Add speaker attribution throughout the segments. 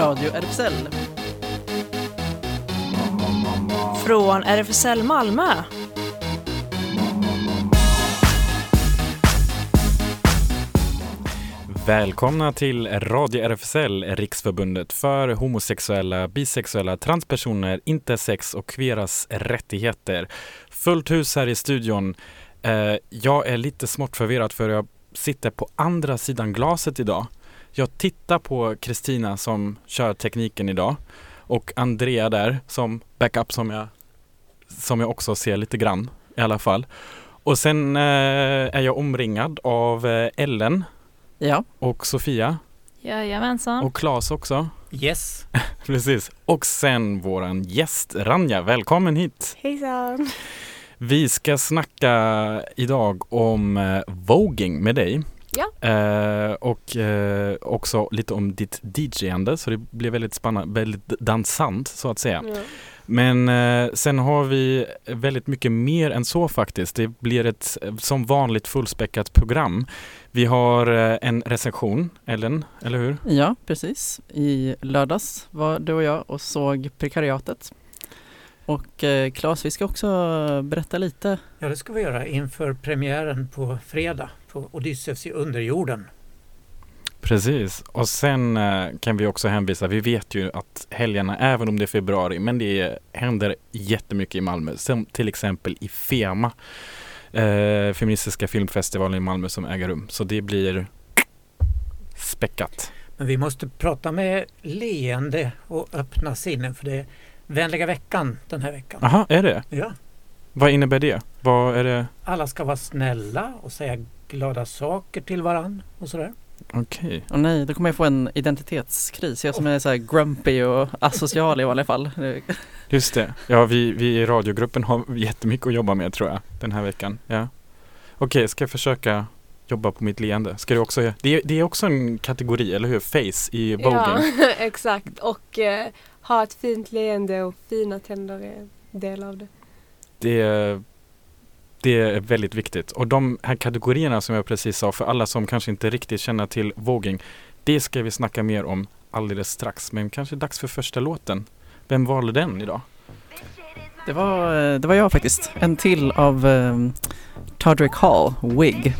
Speaker 1: Radio RFSL.
Speaker 2: Från RFSL Malmö.
Speaker 3: Välkomna till Radio RFSL, Riksförbundet för homosexuella, bisexuella, transpersoner, intersex och queeras rättigheter. Fullt hus här i studion. Eh, jag är lite smått förvirrad för jag sitter på andra sidan glaset idag. Jag tittar på Kristina som kör tekniken idag och Andrea där som backup som jag, som jag också ser lite grann i alla fall. Och sen eh, är jag omringad av eh, Ellen
Speaker 1: Ja,
Speaker 3: och Sofia
Speaker 2: Jajamensan.
Speaker 3: och Claes också.
Speaker 4: Yes.
Speaker 3: Precis. Och sen våran gäst Ranja. Välkommen hit!
Speaker 5: Hejsan!
Speaker 3: Vi ska snacka idag om eh, voging med dig.
Speaker 5: Ja.
Speaker 3: Eh, och eh, också lite om ditt DJande så det blir väldigt spännande, väldigt dansant så att säga.
Speaker 5: Ja.
Speaker 3: Men eh, sen har vi väldigt mycket mer än så faktiskt. Det blir ett som vanligt fullspäckat program. Vi har eh, en recension, Ellen, eller hur?
Speaker 1: ja precis. I lördags var du och jag och såg Prekariatet. Och eh, Claes, vi ska också berätta lite.
Speaker 4: Ja, det ska vi göra inför premiären på fredag på Odysseus i underjorden.
Speaker 3: Precis, och sen eh, kan vi också hänvisa, vi vet ju att helgerna, även om det är februari, men det händer jättemycket i Malmö, som till exempel i FEMA, eh, feministiska filmfestivalen i Malmö som äger rum. Så det blir späckat.
Speaker 4: Men vi måste prata med leende och öppna sinnen för det är vänliga veckan den här veckan.
Speaker 3: Aha, är det?
Speaker 4: Ja.
Speaker 3: Vad innebär det? Vad är det?
Speaker 4: Alla ska vara snälla och säga glada saker till varann och sådär.
Speaker 3: Okej.
Speaker 1: Och nej, då kommer jag få en identitetskris. Jag som är så här grumpy och asocial i alla fall.
Speaker 3: Just det. Ja, vi, vi i radiogruppen har jättemycket att jobba med tror jag den här veckan. Ja. Okej, ska jag försöka jobba på mitt leende? Ska du också, det, är, det är också en kategori, eller hur? Face i voging.
Speaker 5: Ja, exakt. Och eh, ha ett fint leende och fina tänder är en del av det.
Speaker 3: Det, det är väldigt viktigt. Och de här kategorierna som jag precis sa, för alla som kanske inte riktigt känner till voging, det ska vi snacka mer om alldeles strax. Men kanske dags för första låten. Vem valde den idag?
Speaker 1: Det var, eh, det var jag faktiskt. En till av um, Todrick Hall, Wig.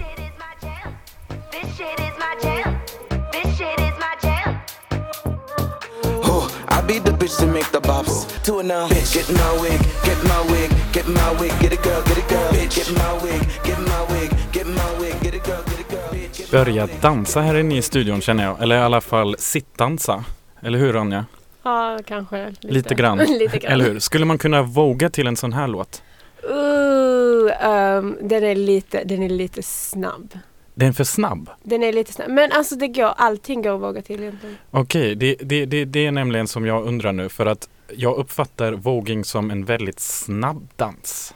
Speaker 6: Be the bitch to make the bops. Two and now, bitch. Get my wig, get my wig, get my wig, get it girl, get it girl, bitch. Get my wig, get my wig, get my wig, get it girl, get it girl, bitch. Get
Speaker 3: Börja dansa här inne i studion känner jag. Eller i alla fall sittdansa. Eller hur Anja?
Speaker 5: Ja, kanske lite,
Speaker 3: Lite grann.
Speaker 5: lite grann.
Speaker 3: Eller hur? Skulle man kunna våga till en sån här låt?
Speaker 5: Uh, ehm, den, är lite, den är lite snabb.
Speaker 3: Den är för snabb.
Speaker 5: Den är lite snabb. Men alltså det går, allting går att våga till egentligen.
Speaker 3: Okej, det, det, det, det är nämligen som jag undrar nu för att jag uppfattar voging som en väldigt snabb dans.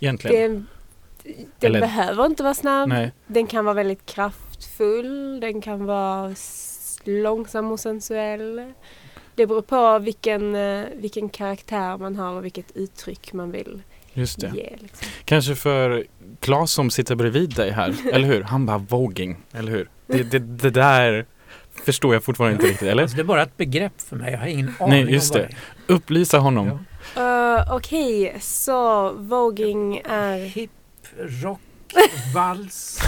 Speaker 3: Egentligen.
Speaker 5: Den, den
Speaker 3: Eller-
Speaker 5: behöver inte vara snabb.
Speaker 3: Nej,
Speaker 5: Den kan vara väldigt kraftfull. Den kan vara långsam och sensuell. Det beror på vilken, eh, vilken karaktär man har och vilket uttryck man vill
Speaker 3: just det.
Speaker 5: ge. Liksom.
Speaker 3: Kanske för Claes som sitter bredvid dig här, eller hur? Han bara voging, eller hur? Det, det, det där förstår jag fortfarande inte riktigt, eller?
Speaker 4: Alltså det är bara ett begrepp för mig. Jag har ingen aning
Speaker 3: Nej, just
Speaker 4: om vad
Speaker 3: det. Upplysa honom.
Speaker 4: Ja.
Speaker 5: Uh, Okej, så voging är...
Speaker 4: Hip, rock, vals.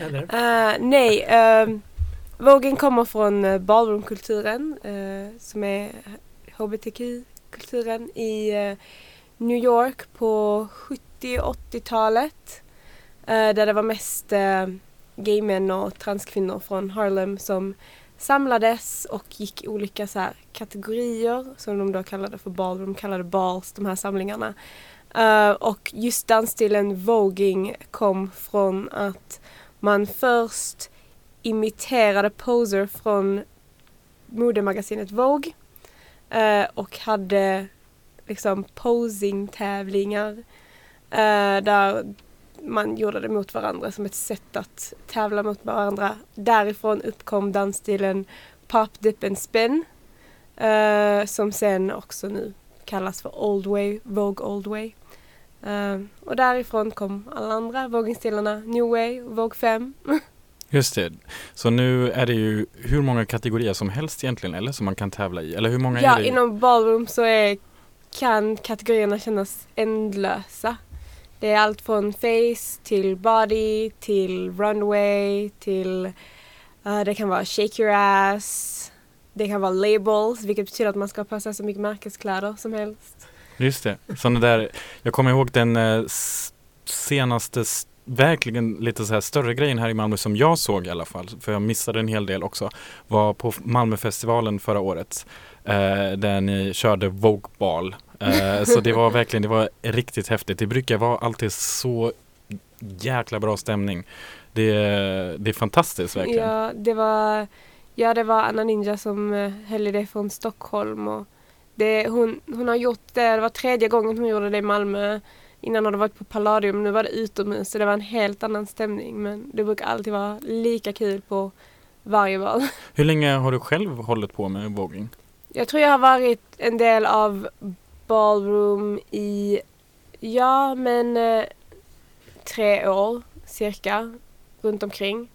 Speaker 4: Eller?
Speaker 5: Uh, nej, uh, vågen kommer från ballroomkulturen uh, som är hbtq-kulturen i uh, New York på 70 och 80-talet. Eh, där det var mest eh, gaymän och transkvinnor från Harlem som samlades och gick i olika så här, kategorier som de då kallade för ballroom, kallade balls, de här samlingarna. Uh, och just dansstilen voging kom från att man först imiterade poser från modemagasinet Vogue uh, och hade liksom posing-tävlingar där man gjorde det mot varandra som ett sätt att tävla mot varandra. Därifrån uppkom dansstilen Pop, Dip and Spin eh, som sen också nu kallas för Old Way, Vogue Old Way. Eh, och därifrån kom alla andra vågingstilarna, New Way, Vogue 5.
Speaker 3: Just det. Så nu är det ju hur många kategorier som helst egentligen eller som man kan tävla i? Eller hur många är
Speaker 5: Ja,
Speaker 3: det?
Speaker 5: inom ballroom så är, kan kategorierna kännas ändlösa. Det är allt från face till body till runway till uh, det kan vara shake your ass. Det kan vara labels vilket betyder att man ska passa så mycket märkeskläder som helst.
Speaker 3: Just det. sådana där, jag kommer ihåg den eh, senaste verkligen lite så här större grejen här i Malmö som jag såg i alla fall, för jag missade en hel del också, var på Malmöfestivalen förra året eh, där ni körde Vogue Ball. Eh, så det var verkligen, det var riktigt häftigt. Det brukar vara alltid så jäkla bra stämning. Det, är- det är fantastiskt verkligen.
Speaker 5: Ja, det var, ja, det var Anna Ninja som eh, höll i det från Stockholm. Och det, hon, hon har gjort det, det var tredje gången hon gjorde det i Malmö. Innan har det varit på Palladium, nu var det utomhus så det var en helt annan stämning. Men det brukar alltid vara lika kul på varje bal.
Speaker 3: Hur länge har du själv hållit på med våging?
Speaker 5: Jag tror jag har varit en del av ballroom i, ja men eh, tre år cirka runt omkring.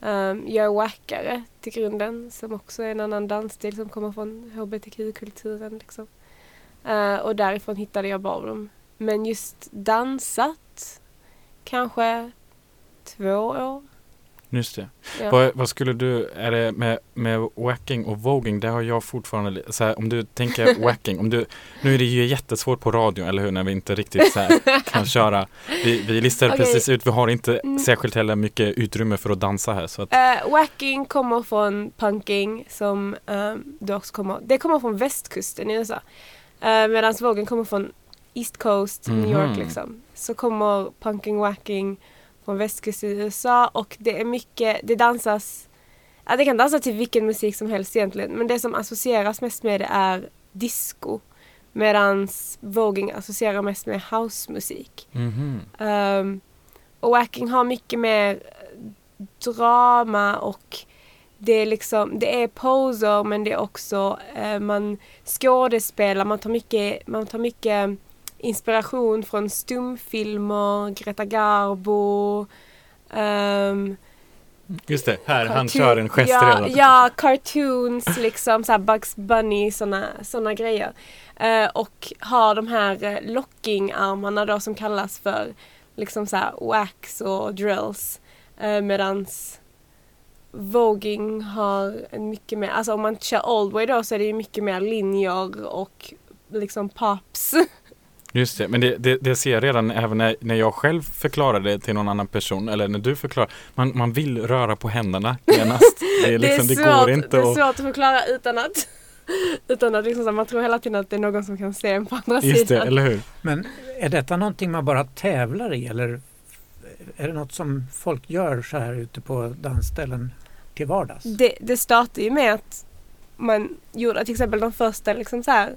Speaker 5: Um, jag är wackare till grunden som också är en annan dansstil som kommer från hbtq-kulturen. Liksom. Uh, och därifrån hittade jag ballroom. Men just dansat kanske två år.
Speaker 3: Just det.
Speaker 5: Ja.
Speaker 3: Vad, vad skulle du, är det med, med wacking och voging, där har jag fortfarande, så här, om du tänker wacking, om du, nu är det ju jättesvårt på radio, eller hur, när vi inte riktigt så här, kan köra. Vi, vi listade
Speaker 5: Okej.
Speaker 3: precis ut, vi har inte
Speaker 5: Mm.
Speaker 3: särskilt heller mycket utrymme för att dansa här. Så att,
Speaker 5: Uh, wacking kommer från punking som um, du också kommer, det kommer från västkusten i USA. Uh, Medan vågen kommer från East Coast, New York
Speaker 3: Mhm.
Speaker 5: liksom. Så kommer punking wacking från västkusten i USA och det är mycket, det dansas, ja det kan dansa till vilken musik som helst egentligen men det som associeras mest med det är disco. Medans våging associerar mest med housemusik.
Speaker 3: mhm.
Speaker 5: Um, och Wacking har mycket mer drama och det är liksom, det är poser men det är också, eh, man skådespelar, man tar mycket, man tar mycket inspiration från stumfilmer, Greta Garbo, ehm,
Speaker 3: Just det, här, han kör en gest
Speaker 5: ja,
Speaker 3: redan.
Speaker 5: Ja, cartoons liksom, så Bugs Bunny, såna, såna grejer. Eh, och har de här eh, locking-armarna då som kallas för liksom så här wax och drills. Eh, medans voging har mycket mer, alltså om man kör old way då så är det ju mycket mer linjer och liksom pops.
Speaker 3: Just det, men det, det, det ser jag redan även när, när jag själv förklarar det till någon annan person eller när du förklarar. Man, man vill röra på händerna genast. Det, är liksom, det,
Speaker 5: svårt,
Speaker 3: går inte
Speaker 5: det är
Speaker 3: att...
Speaker 5: svårt att förklara utan att utan att liksom, man tror hela tiden att det är någon som kan se en på andra
Speaker 3: Just det,
Speaker 5: sidan.
Speaker 3: eller hur?
Speaker 4: Men är detta någonting man bara tävlar i eller är det något som folk gör så här ute på dansställen till vardags?
Speaker 5: Det, det startade ju med att man gjorde till exempel de första liksom så här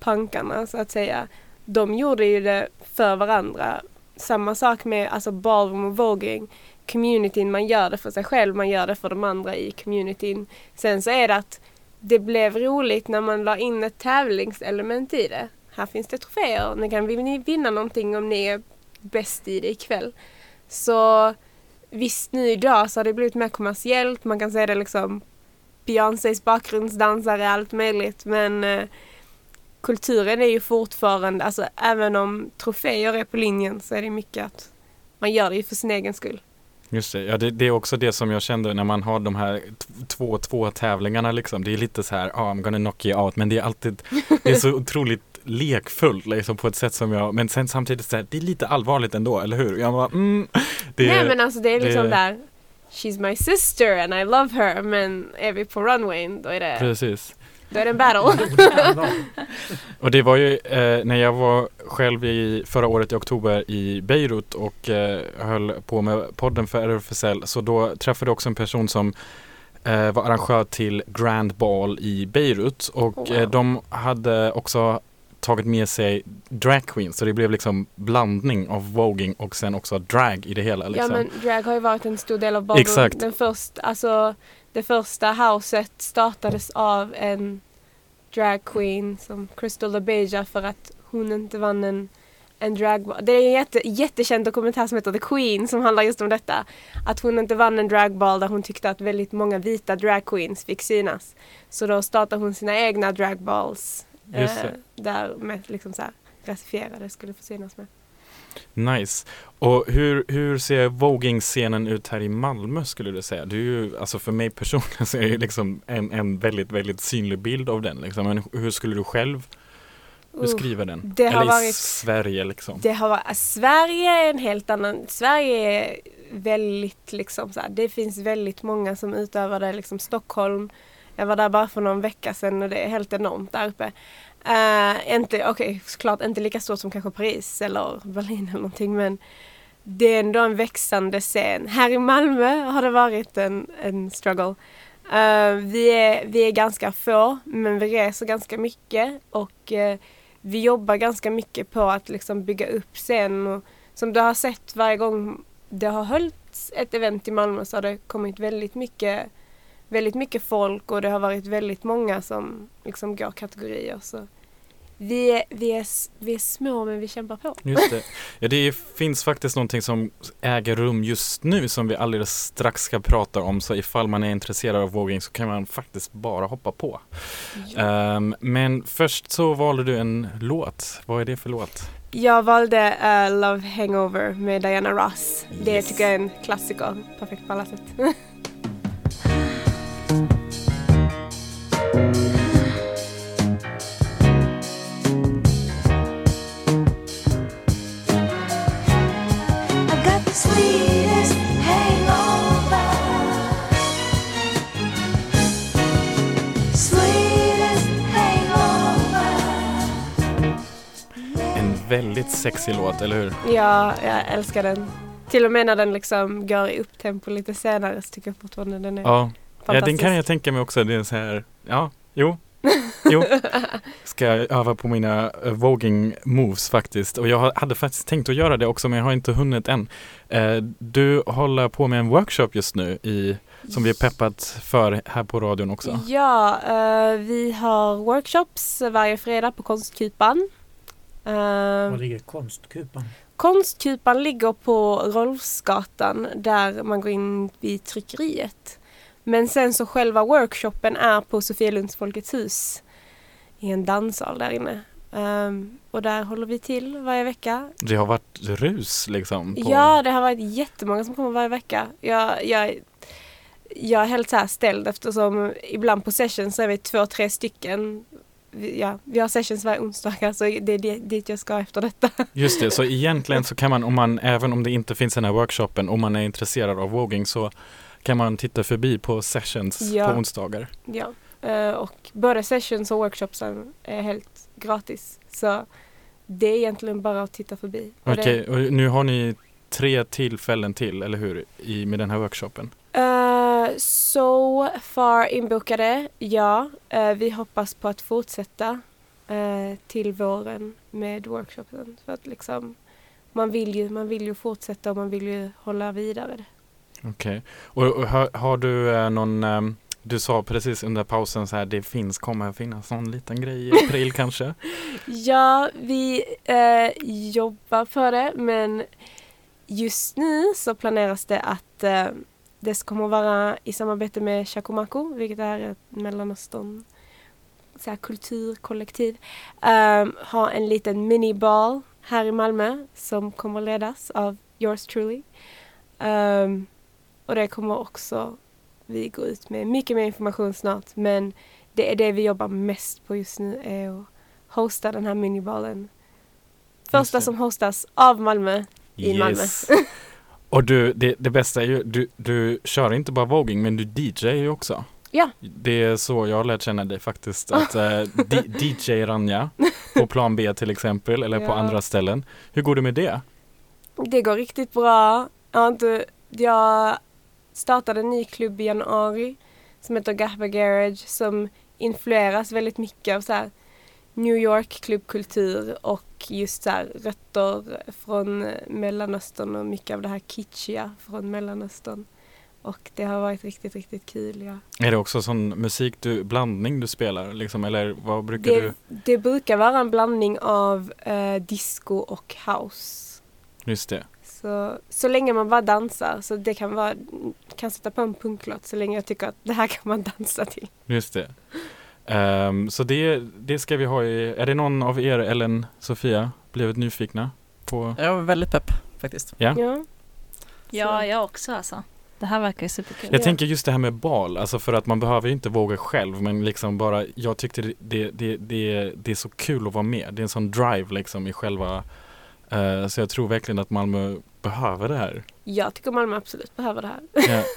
Speaker 5: punkarna så att säga. De gjorde ju det för varandra. Samma sak med alltså ballroom och voging. Communityn, man gör det för sig själv, man gör det för de andra i communityn. Sen så är det att det blev roligt när man la in ett tävlingselement i det. Här finns det troféer, nu kan ni vinna någonting om ni är bäst i det ikväll. Så visst nu idag så har det blivit mer kommersiellt, man kan se det liksom Beyoncés bakgrundsdansare, allt möjligt men eh, kulturen är ju fortfarande, alltså även om troféer är på linjen så är det mycket att man gör det ju för sin egen skull.
Speaker 3: Just det, ja, det, det är också det som jag kände när man har de här två, två tävlingarna liksom. Det är lite så här, ah, I'm gonna knock you out, men det är alltid, det är så otroligt lekfullt liksom på ett sätt som jag, men sen samtidigt så här, det är lite allvarligt ändå, eller hur? Jag bara, mm, det,
Speaker 5: Nej men alltså det är liksom
Speaker 3: det-
Speaker 5: där She's my sister and I love her men är vi på runwayn då är det,
Speaker 3: precis.
Speaker 5: Då är det en battle.
Speaker 3: Och det var ju eh, när jag var själv i förra året i oktober i Beirut och eh, höll på med podden för RFSL så då träffade jag också en person som eh, var arrangör till Grand Ball i Beirut och
Speaker 5: Oh, wow.
Speaker 3: eh, de hade också tagit med sig drag queens så det blev liksom blandning av voging och sen också drag i det hela. Liksom.
Speaker 5: Ja men drag har ju varit en stor del av ballroom.
Speaker 3: Exakt.
Speaker 5: Den först, alltså, det första houset startades av en drag queen som Crystal LaBeija för att hon inte vann en, en dragball. Det är en jätte, jättekänd dokumentär som heter The Queen som handlar just om detta. Att hon inte vann en dragball där hon tyckte att väldigt många vita dragqueens fick synas. Så då startade hon sina egna dragballs. Eh, där med liksom så här rasifierade skulle få synas med.
Speaker 3: Nice. Och hur, hur ser voging-scenen ut här i Malmö skulle du säga? Du är ju, alltså för mig personligen så är det liksom en, en väldigt, väldigt synlig bild av den liksom. Men hur skulle du själv beskriva den?
Speaker 5: det har
Speaker 3: Eller i
Speaker 5: varit-
Speaker 3: Sverige liksom?
Speaker 5: Det har varit, Sverige är en helt annan, Sverige är väldigt liksom så här, det finns väldigt många som utövar det liksom Stockholm. Jag var där bara för någon vecka sedan och det är helt enormt där uppe. Uh, inte, okej såklart inte lika stort som kanske Paris eller Berlin eller någonting men det är ändå en växande scen. Här i Malmö har det varit en, en struggle. Uh, vi, är, vi är ganska få men vi reser ganska mycket och uh, vi jobbar ganska mycket på att liksom bygga upp scenen. Och som du har sett varje gång det har hållits ett event i Malmö så har det kommit väldigt mycket, väldigt mycket folk och det har varit väldigt många som liksom går kategorier. Så vi, är, vi, är, vi är små men vi kämpar på.
Speaker 3: Just det. Ja, det finns faktiskt någonting som äger rum just nu som vi alldeles strax ska prata om. Så ifall man är intresserad av våging så kan man faktiskt bara hoppa på. Ehm, men först så valde du en låt. Vad är det för låt?
Speaker 5: Jag valde eh, Love Hangover med Diana Ross. Det
Speaker 3: Yes.
Speaker 5: tycker jag är en klassiker. Perfekt på alla sätt.
Speaker 3: väldigt sexig låt, eller hur?
Speaker 5: ja, jag älskar den. Till och med när den liksom går i upptempo lite senare så tycker jag fortfarande den är
Speaker 3: Ja, ja den
Speaker 5: fantastisk.
Speaker 3: kan jag tänka mig också. Det är så här, ja, jo. Jo, ska jag öva på mina uh, våging moves faktiskt. Och jag hade faktiskt tänkt att göra det också men jag har inte hunnit än. Eh, du håller på med en workshop just nu i, som vi är peppat för här på radion också.
Speaker 5: Ja, eh, vi har workshops varje fredag på Konstkupan. Eh,
Speaker 4: Var ligger konstkupan?
Speaker 5: Konstkupan ligger på Rolfsgatan där man går in vid tryckeriet. Men sen så själva workshopen är på Sofielunds Folkets hus i en danssal där inne. Ehm, och där håller vi till varje vecka.
Speaker 3: Det har varit rus liksom. På,
Speaker 5: Ja, det har varit jättemånga som kommer varje vecka. Jag, jag, jag är helt så här ställd eftersom ibland på sessions så är vi två, tre stycken. Vi, ja, vi har sessions varje onsdag, så det är det- dit jag ska efter detta.
Speaker 3: Just det, så egentligen så kan man, om man, även om det inte finns den här workshopen, om man är intresserad av våging så kan man titta förbi på sessions
Speaker 5: Ja.
Speaker 3: på onsdagar.
Speaker 5: Ja, eh, och både sessions och workshopsen är helt gratis. Så det är egentligen bara att titta förbi.
Speaker 3: Okej, och nu har ni tre tillfällen till, eller hur, i, med den här workshopen?
Speaker 5: Eh, so far inbokade, ja. Eh, vi hoppas på att fortsätta eh, till våren med workshopen. För att liksom, man, vill ju, man vill ju fortsätta och man vill ju hålla vidare.
Speaker 3: Okej, och, och har, har du eh, någon, ehm, du sa precis under pausen så här, det finns, kommer finnas någon liten grej i april kanske?
Speaker 5: Ja, vi eh, jobbar på det men just nu så planeras det att eh, det kommer vara i samarbete med Chacomaco, vilket är ett Mellanöstern så här, kulturkollektiv. eh, ha en liten minibal här i Malmö som kommer ledas av yours truly. Um, och det kommer också vi gå ut med mycket mer information snart men det är det vi jobbar mest på just nu är att hosta den här minibalen. Första som hostas av Malmö. I Malmö.
Speaker 3: Och du, det, det bästa är ju, du, du kör inte bara våging men du DJ ju också.
Speaker 5: Ja.
Speaker 3: Det är så jag har lärt känna dig faktiskt. Att, D- DJ Ranja på plan B till exempel eller på
Speaker 5: Ja.
Speaker 3: andra ställen. Hur går det med det?
Speaker 5: Det går riktigt bra. Jag, har inte, jag startade en ny klubb i januari som heter Gahba Garage som influeras väldigt mycket av så här New York klubbkultur och just så här rötter från Mellanöstern och mycket av det här kitschiga från Mellanöstern. Och det har varit riktigt, riktigt kul. Ja.
Speaker 3: Är det också sån musik du, blandning du spelar liksom, eller vad brukar
Speaker 5: Det,
Speaker 3: du?
Speaker 5: det brukar vara en blandning av eh, disco och house.
Speaker 3: Just det.
Speaker 5: Så, så länge man bara dansar, så det kan vara, kan sätta på en punklåt så länge jag tycker att det här kan man dansa till.
Speaker 3: Just det. Ehm, så det, det ska vi ha i, är det någon av er, Ellen, Sofia, blivit nyfikna på?
Speaker 1: Jag var väldigt pepp faktiskt.
Speaker 3: Ja.
Speaker 5: Ja.
Speaker 2: Ja, jag också alltså. Det här verkar ju superkul.
Speaker 3: Jag
Speaker 5: Ja.
Speaker 3: tänker just det här med bal, alltså för att man behöver ju inte våga själv men liksom bara, jag tyckte det, det, det, det, det är så kul att vara med. Det är en sån drive liksom i själva, eh, så jag tror verkligen att Malmö behöver det här.
Speaker 5: Jag tycker Malmö absolut behöver det här.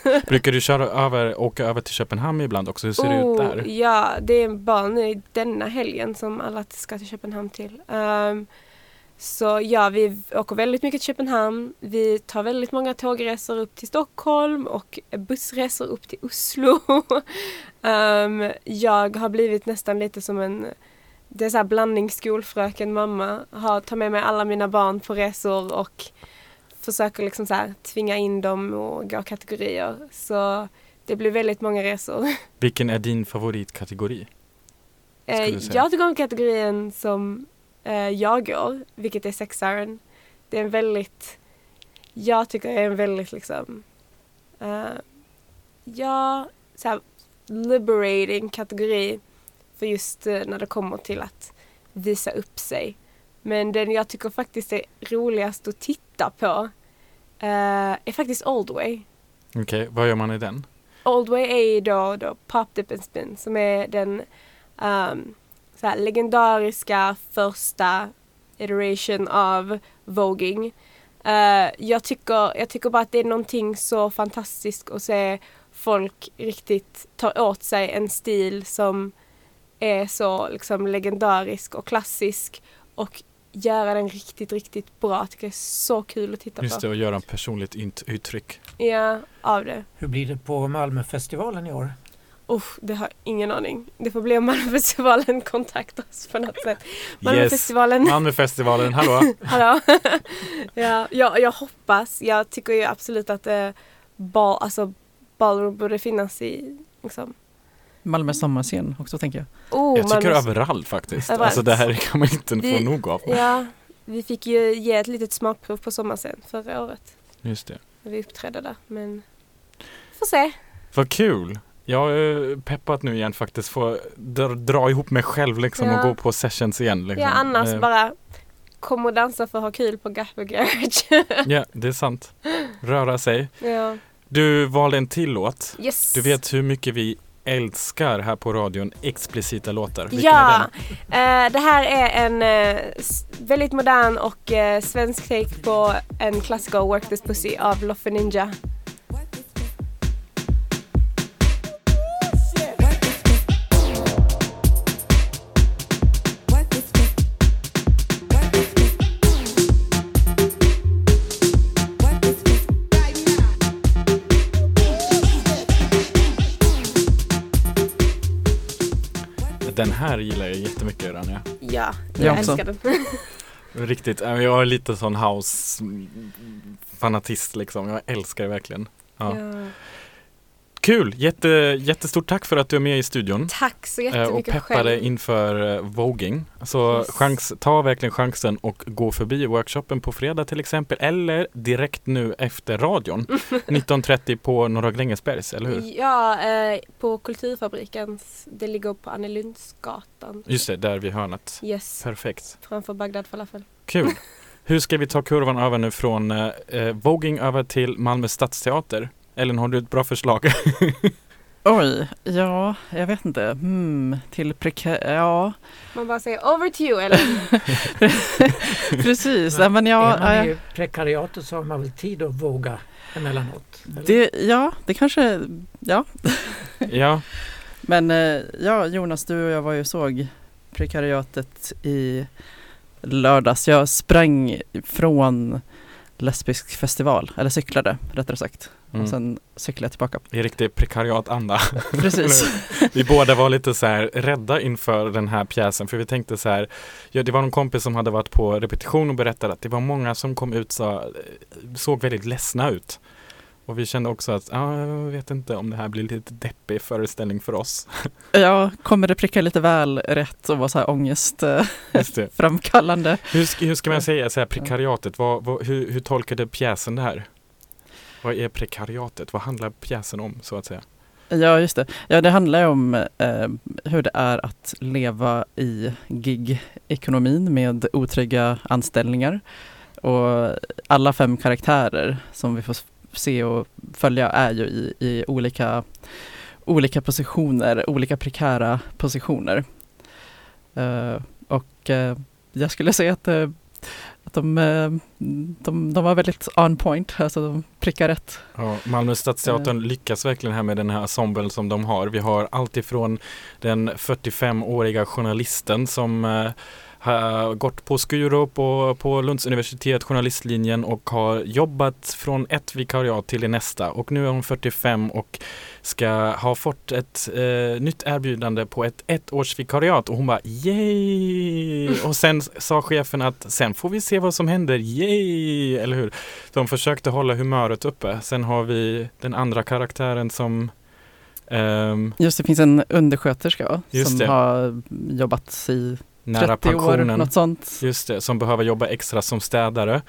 Speaker 3: Ja. Brukar du köra över, åka över till Köpenhamn ibland också? Hur ser det ut
Speaker 5: Oh,
Speaker 3: där?
Speaker 5: Ja, det är bara nu denna helgen som alla ska till Köpenhamn till. Ehm, så ja, vi åker väldigt mycket till Köpenhamn. Vi tar väldigt många tågresor upp till Stockholm och bussresor upp till Oslo. Ehm, jag har blivit nästan lite som en det är så här blandning skolfröken mamma. Har, tar med mig alla mina barn på resor och försöker liksom så här tvinga in dem och gå kategorier. Så det blir väldigt många resor.
Speaker 3: Vilken är din favoritkategori?
Speaker 5: Eh, jag tycker om kategorin som eh, jag går, vilket är sexaren. Det är en väldigt, jag tycker det är en väldigt liksom, eh, ja, så här, liberating kategori för just när det kommer till att visa upp sig. Men den jag tycker faktiskt är roligast att titta på eh, är faktiskt Old Way.
Speaker 3: Okej, vad gör man i den?
Speaker 5: Old Way är ju då, då Pop Dip and Spin som är den um, så här, legendariska första iteration av voging. Eh, jag, tycker, jag tycker bara att det är någonting så fantastiskt att se folk riktigt ta åt sig en stil som är så liksom legendarisk och klassisk och göra den riktigt, riktigt bra. Jag tycker det är så kul att titta
Speaker 3: Just
Speaker 5: på.
Speaker 3: det, att göra en personligt uttryck.
Speaker 5: Ja, av det.
Speaker 4: Hur blir det på Malmöfestivalen i år?
Speaker 5: Oh, det har jag ingen aning. Det får bli om Malmöfestivalen kontaktar oss på något sätt. Malmöfestivalen,
Speaker 3: Malmöfestivalen, hallå?
Speaker 5: hallå? ja, jag, jag hoppas. Jag tycker ju absolut att eh, ball, alltså, ballroom borde finnas i liksom.
Speaker 1: Malmö sommarscen också tänker jag.
Speaker 5: Oh,
Speaker 3: Jag tycker
Speaker 5: Malmö-
Speaker 3: överallt faktiskt.
Speaker 5: Överallt.
Speaker 3: Alltså det här kan man inte få
Speaker 5: Vi-
Speaker 3: nog av.
Speaker 5: Ja, vi fick ju ge ett litet smakprov på sommarscen förra året.
Speaker 3: Just det.
Speaker 5: Vi uppträdde där. Men får se.
Speaker 3: Vad kul! Jag har peppat nu igen faktiskt få dra, dra ihop mig själv liksom
Speaker 5: Ja.
Speaker 3: och gå på sessions igen. Liksom.
Speaker 5: Ja, annars
Speaker 3: Eh,
Speaker 5: bara kom och dansa för att ha kul på Gaffer Garage.
Speaker 3: Ja, det är sant. Röra sig.
Speaker 5: ja.
Speaker 3: Du valde en till låt.
Speaker 5: Yes.
Speaker 3: Du vet hur mycket vi älskar här på radion explicita låtar. Vilken
Speaker 5: ja, eh, det här är en eh, väldigt modern och eh, svensk take på en klassiker Work This Pussy av Loffe Ninja.
Speaker 3: Den här gillar jag jättemycket Rania.
Speaker 5: Ja,
Speaker 1: Jag
Speaker 5: jag älskar den.
Speaker 3: Riktigt, eh, jag är lite sån house-fanatist liksom. Jag älskar det verkligen. Ja.
Speaker 5: Ja.
Speaker 3: Kul! Jätte, jättestort tack för att du är med i studion.
Speaker 5: Tack så
Speaker 3: eh, Och
Speaker 5: jättemycket
Speaker 3: peppade
Speaker 5: själv.
Speaker 3: inför eh, voging. Så
Speaker 5: Yes.
Speaker 3: chans, ta verkligen chansen och gå förbi workshopen på fredag till exempel. Eller direkt nu efter radion. 19.30 på Norra Grängesbergs, eller hur?
Speaker 5: Ja, eh, på Kulturfabrikens, det ligger på Annelundsgatan.
Speaker 3: Just det, där vid hörnet.
Speaker 5: Yes,
Speaker 3: Perfekt.
Speaker 5: framför Bagdad falafel.
Speaker 3: Kul! Hur ska vi ta kurvan över nu från eh, eh, voging över till Malmö stadsteater? Ellen, har du ett bra förslag?
Speaker 1: Oj, ja, jag vet inte. Hmm, till prekär... Ja,
Speaker 5: Man bara säger over to you eller?
Speaker 1: precis. Ja, men ja,
Speaker 4: är man i prekariatet så har man väl tid att våga emellanåt? eller?
Speaker 1: det, ja, det kanske... Ja,
Speaker 3: ja,
Speaker 1: men eh, ja, Jonas, du och jag var ju såg prekariatet i lördags. Jag sprang från lesbisk festival, eller cyklade rättare sagt.
Speaker 3: Mm.
Speaker 1: Och sen cyklade jag tillbaka.
Speaker 3: i riktig prekariatanda.
Speaker 1: Precis.
Speaker 3: Vi båda var lite så här rädda inför den här pjäsen för vi tänkte så här, ja, det var någon kompis som hade varit på repetition och berättade att det var många som kom ut så såg väldigt ledsna ut. Och vi kände också att, ja, jag vet inte om det här blir lite deppig föreställning för oss.
Speaker 1: Ja, kommer det pricka lite väl rätt och vara så här ångestframkallande?
Speaker 3: Det. Hur, ska- hur ska man säga, så här, prekariatet, vad, vad, hur, hur tolkade pjäsen det här? Vad är prekariatet? Vad handlar pjäsen om så att säga?
Speaker 1: Ja, just det. Ja, det handlar om eh, hur det är att leva i gig-ekonomin med otrygga anställningar. Och alla fem karaktärer som vi får se och följa är ju i, i olika, olika positioner, olika prekära positioner. Eh, och eh, jag skulle säga att, eh, att de, eh, de, de var väldigt on point, alltså de prickar rätt.
Speaker 3: Ja, Malmö stadsteatern lyckas verkligen här med den här ensemblen som de har. Vi har allt ifrån den 45-åriga journalisten som eh, har gått på Skurup och på Lunds universitet journalistlinjen och har jobbat från ett vikariat till det nästa och nu är hon 45 och ska ha fått ett eh, nytt erbjudande på ett ettårsvikariat och hon bara yay! Och sen sa chefen att sen får vi se vad som händer, yay! Eller hur? De försökte hålla humöret uppe. Sen har vi den andra karaktären som ehm,
Speaker 1: Just det, finns en undersköterska som
Speaker 3: det.
Speaker 1: har jobbat i
Speaker 3: nära
Speaker 1: 30 år,
Speaker 3: pensionen.
Speaker 1: något sånt.
Speaker 3: Just det, som behöver jobba extra som städare.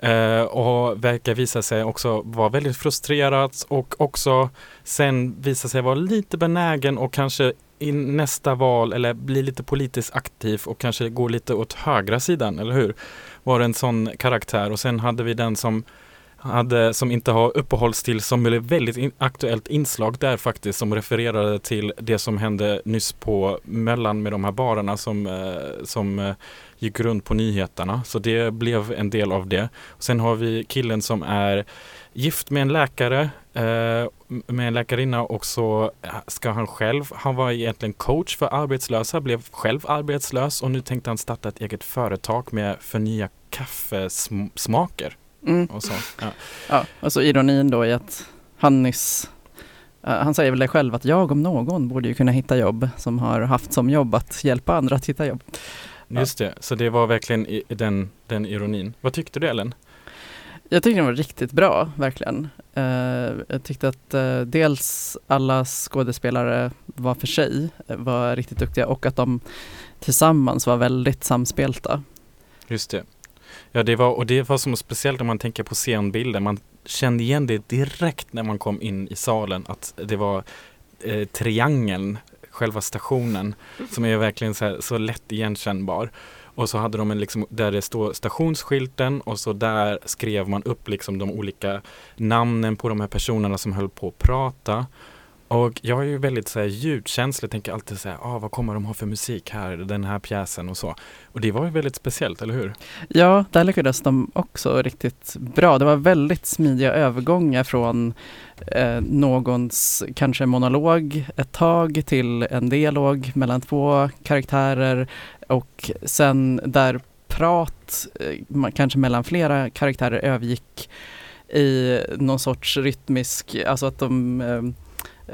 Speaker 3: Eh, och verkar visa sig också vara väldigt frustrerad och också sen visa sig vara lite benägen och kanske i nästa val eller bli lite politiskt aktiv och kanske gå lite åt högra sidan, eller hur? Var en sån karaktär och sen hade vi den som hade, som inte har uppehållstill som blev väldigt in, aktuellt inslag där faktiskt som refererade till det som hände nyss på Mellan med de här barerna som, eh, som eh, gick runt på nyheterna. Så det blev en del av det. Sen har vi killen som är gift med en läkare, eh, med en läkarinna och så eh, ska han själv, han var egentligen coach för arbetslösa, blev själv arbetslös och nu tänkte han starta ett eget företag med förnya kaffesmaker
Speaker 1: Mm.
Speaker 3: och så. Ja.
Speaker 1: Ja, och så ironin då i att han nyss eh, han säger väl det själv att jag om någon borde ju kunna hitta jobb som har haft som jobb att hjälpa andra att hitta jobb.
Speaker 3: Just det, så det var verkligen i, den, den ironin. Vad tyckte du Ellen?
Speaker 1: Jag tyckte den var riktigt bra, verkligen. Eh, jag tyckte att eh, dels alla skådespelare var för sig var riktigt duktiga och att de tillsammans var väldigt samspelta.
Speaker 3: Just det. Ja, det var, och det var som speciellt om man tänker på scenbilden. Man kände igen det direkt när man kom in i salen att det var eh, triangeln, själva stationen, som är verkligen så, här, så lätt igenkännbar. Och så hade de en liksom, där det står stationsskylten och så där skrev man upp liksom de olika namnen på de här personerna som höll på att prata. Och jag är ju väldigt så här, ljudkänslig, tänker alltid så här, ah, vad kommer de ha för musik här, den här pjäsen och så. Och det var ju väldigt speciellt, eller hur?
Speaker 1: Ja, där lyckades de också riktigt bra. Det var väldigt smidiga övergångar från eh, någons kanske monolog ett tag till en dialog mellan två karaktärer och sen där prat, eh, kanske mellan flera karaktärer övergick i någon sorts rytmisk, alltså att de eh,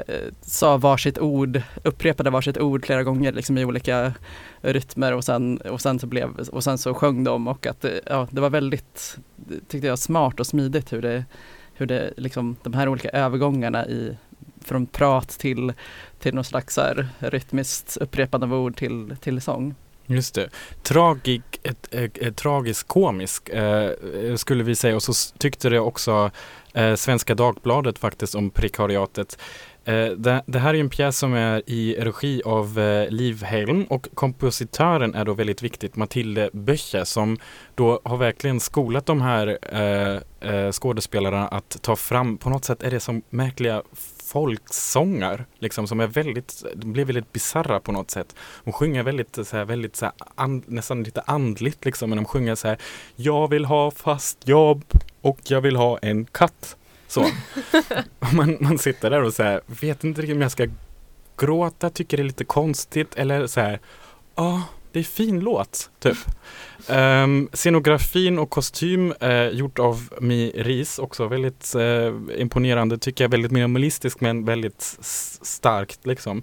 Speaker 1: Eh, sa varsitt ord, upprepade varsitt ord flera gånger liksom i olika rytmer och sen, och sen, så, blev, och sen så sjöng de och att det- ja, det var väldigt, tyckte jag, smart och smidigt hur det, hur det liksom, de här olika övergångarna i, från prat till, till någon slags så här, rytmiskt upprepande av ord till, till sång.
Speaker 3: Just det. Tragik, ett, ett, ett, tragisk komisk eh, skulle vi säga och så tyckte det också eh, Svenska Dagbladet faktiskt om prekariatet. Eh, det, det här är en pjäs som är i regi av eh, Liv Helm och kompositören är då väldigt viktigt, Matilde Böche som då har verkligen skolat de här eh, eh, skådespelarna att ta fram, på något sätt är det som märkliga folksånger, liksom som är väldigt, de blir väldigt bisarra på något sätt. Hon sjunger väldigt, så här, väldigt så här, and, nästan lite andligt liksom, men de sjunger så här Jag vill ha fast jobb och jag vill ha en katt. Så. Man, man sitter där och så här, vet inte riktigt om jag ska gråta, tycker det är lite konstigt eller så här, ja, det är fin låt, typ. Um, scenografin och kostym uh, gjort av Mi Ris, också väldigt uh, imponerande, tycker jag, väldigt minimalistisk men väldigt starkt liksom.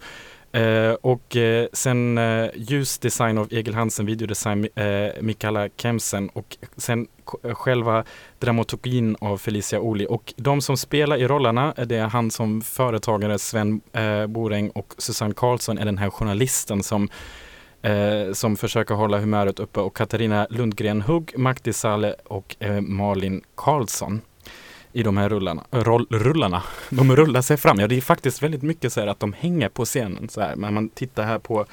Speaker 3: Eh, och eh, sen eh, ljusdesign av Egil Hansen, videodesign eh, Mikaela Kemsen och sen k- eh, själva dramaturgin av Felicia Oli. Och de som spelar i rollerna, eh, det är han som företagare Sven eh, Boräng och Susanne Karlsson är den här journalisten som eh, som försöker hålla humöret uppe och Katarina Lundgren Hugg, Makti Saleh och eh, Malin Karlsson i de här rullarna. Roll, rullarna. De rullar sig fram. Ja, det är faktiskt väldigt mycket så här att de hänger på scenen så här. Men man tittar här på,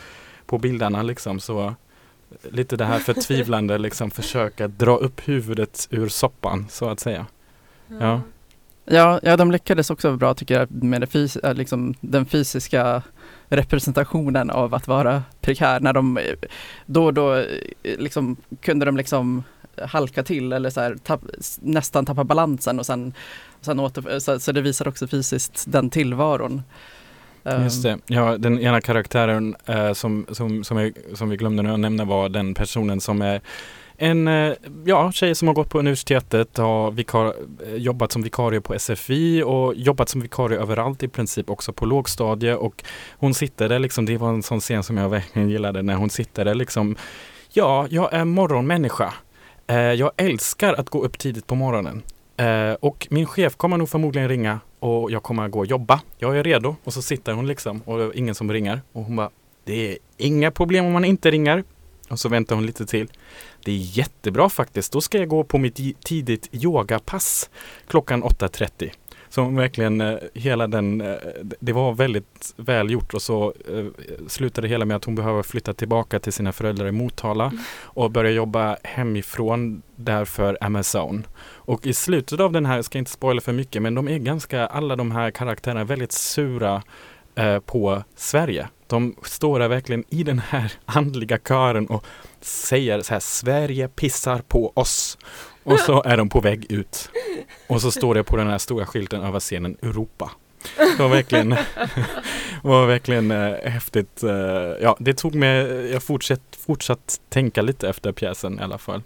Speaker 3: på bilderna liksom så lite det här förtvivlande liksom försöka dra upp huvudet ur soppan så att säga. Ja.
Speaker 1: Ja, ja, de lyckades också bra tycker jag med det fys- äh, liksom, den fysiska representationen av att vara prekär. När de eh, då och då eh, liksom, kunde de liksom halka till eller så här, tapp, nästan tappa balansen och sen, sen åter, så, så det visar också fysiskt den tillvaron. Ehm.
Speaker 3: Just det. Ja, den ena karaktären eh, som, som, som, jag, som vi glömde nu att nämna var den personen som är en eh, ja, tjej som har gått på universitetet, har vikar, eh, jobbat som vikarie på SFI och jobbat som vikarie överallt i princip, också på lågstadie. Och hon sitter där liksom, det var en sån scen som jag verkligen gillade, när hon sitter där liksom, ja, jag är morgonmänniska. Eh, jag älskar att gå upp tidigt på morgonen. Eh, och min chef kommer nog förmodligen ringa och jag kommer gå och jobba. Jag är redo. Och så sitter hon liksom och det är ingen som ringer. Och hon bara, det är inga problem om man inte ringer. Och så väntar hon lite till. Det är jättebra faktiskt. Då ska jag gå på mitt tidigt yogapass klockan 8.30. Hon verkligen eh, hela den, eh, det var väldigt väl gjort och så eh, slutade det hela med att hon behöver flytta tillbaka till sina föräldrar i Motala och börja jobba hemifrån där för Amazon. Och i slutet av den här, jag ska inte spoila för mycket, men de är ganska, alla de här karaktärerna är väldigt sura på Sverige. De står där verkligen i den här andliga kören och säger så här, Sverige pissar på oss. Och så är de på väg ut. Och så står det på den här stora skylten över scenen Europa. Det var verkligen, var verkligen eh, häftigt. Eh, ja, det tog mig, jag fortsatt, fortsatt tänka lite efter pjäsen i alla fall.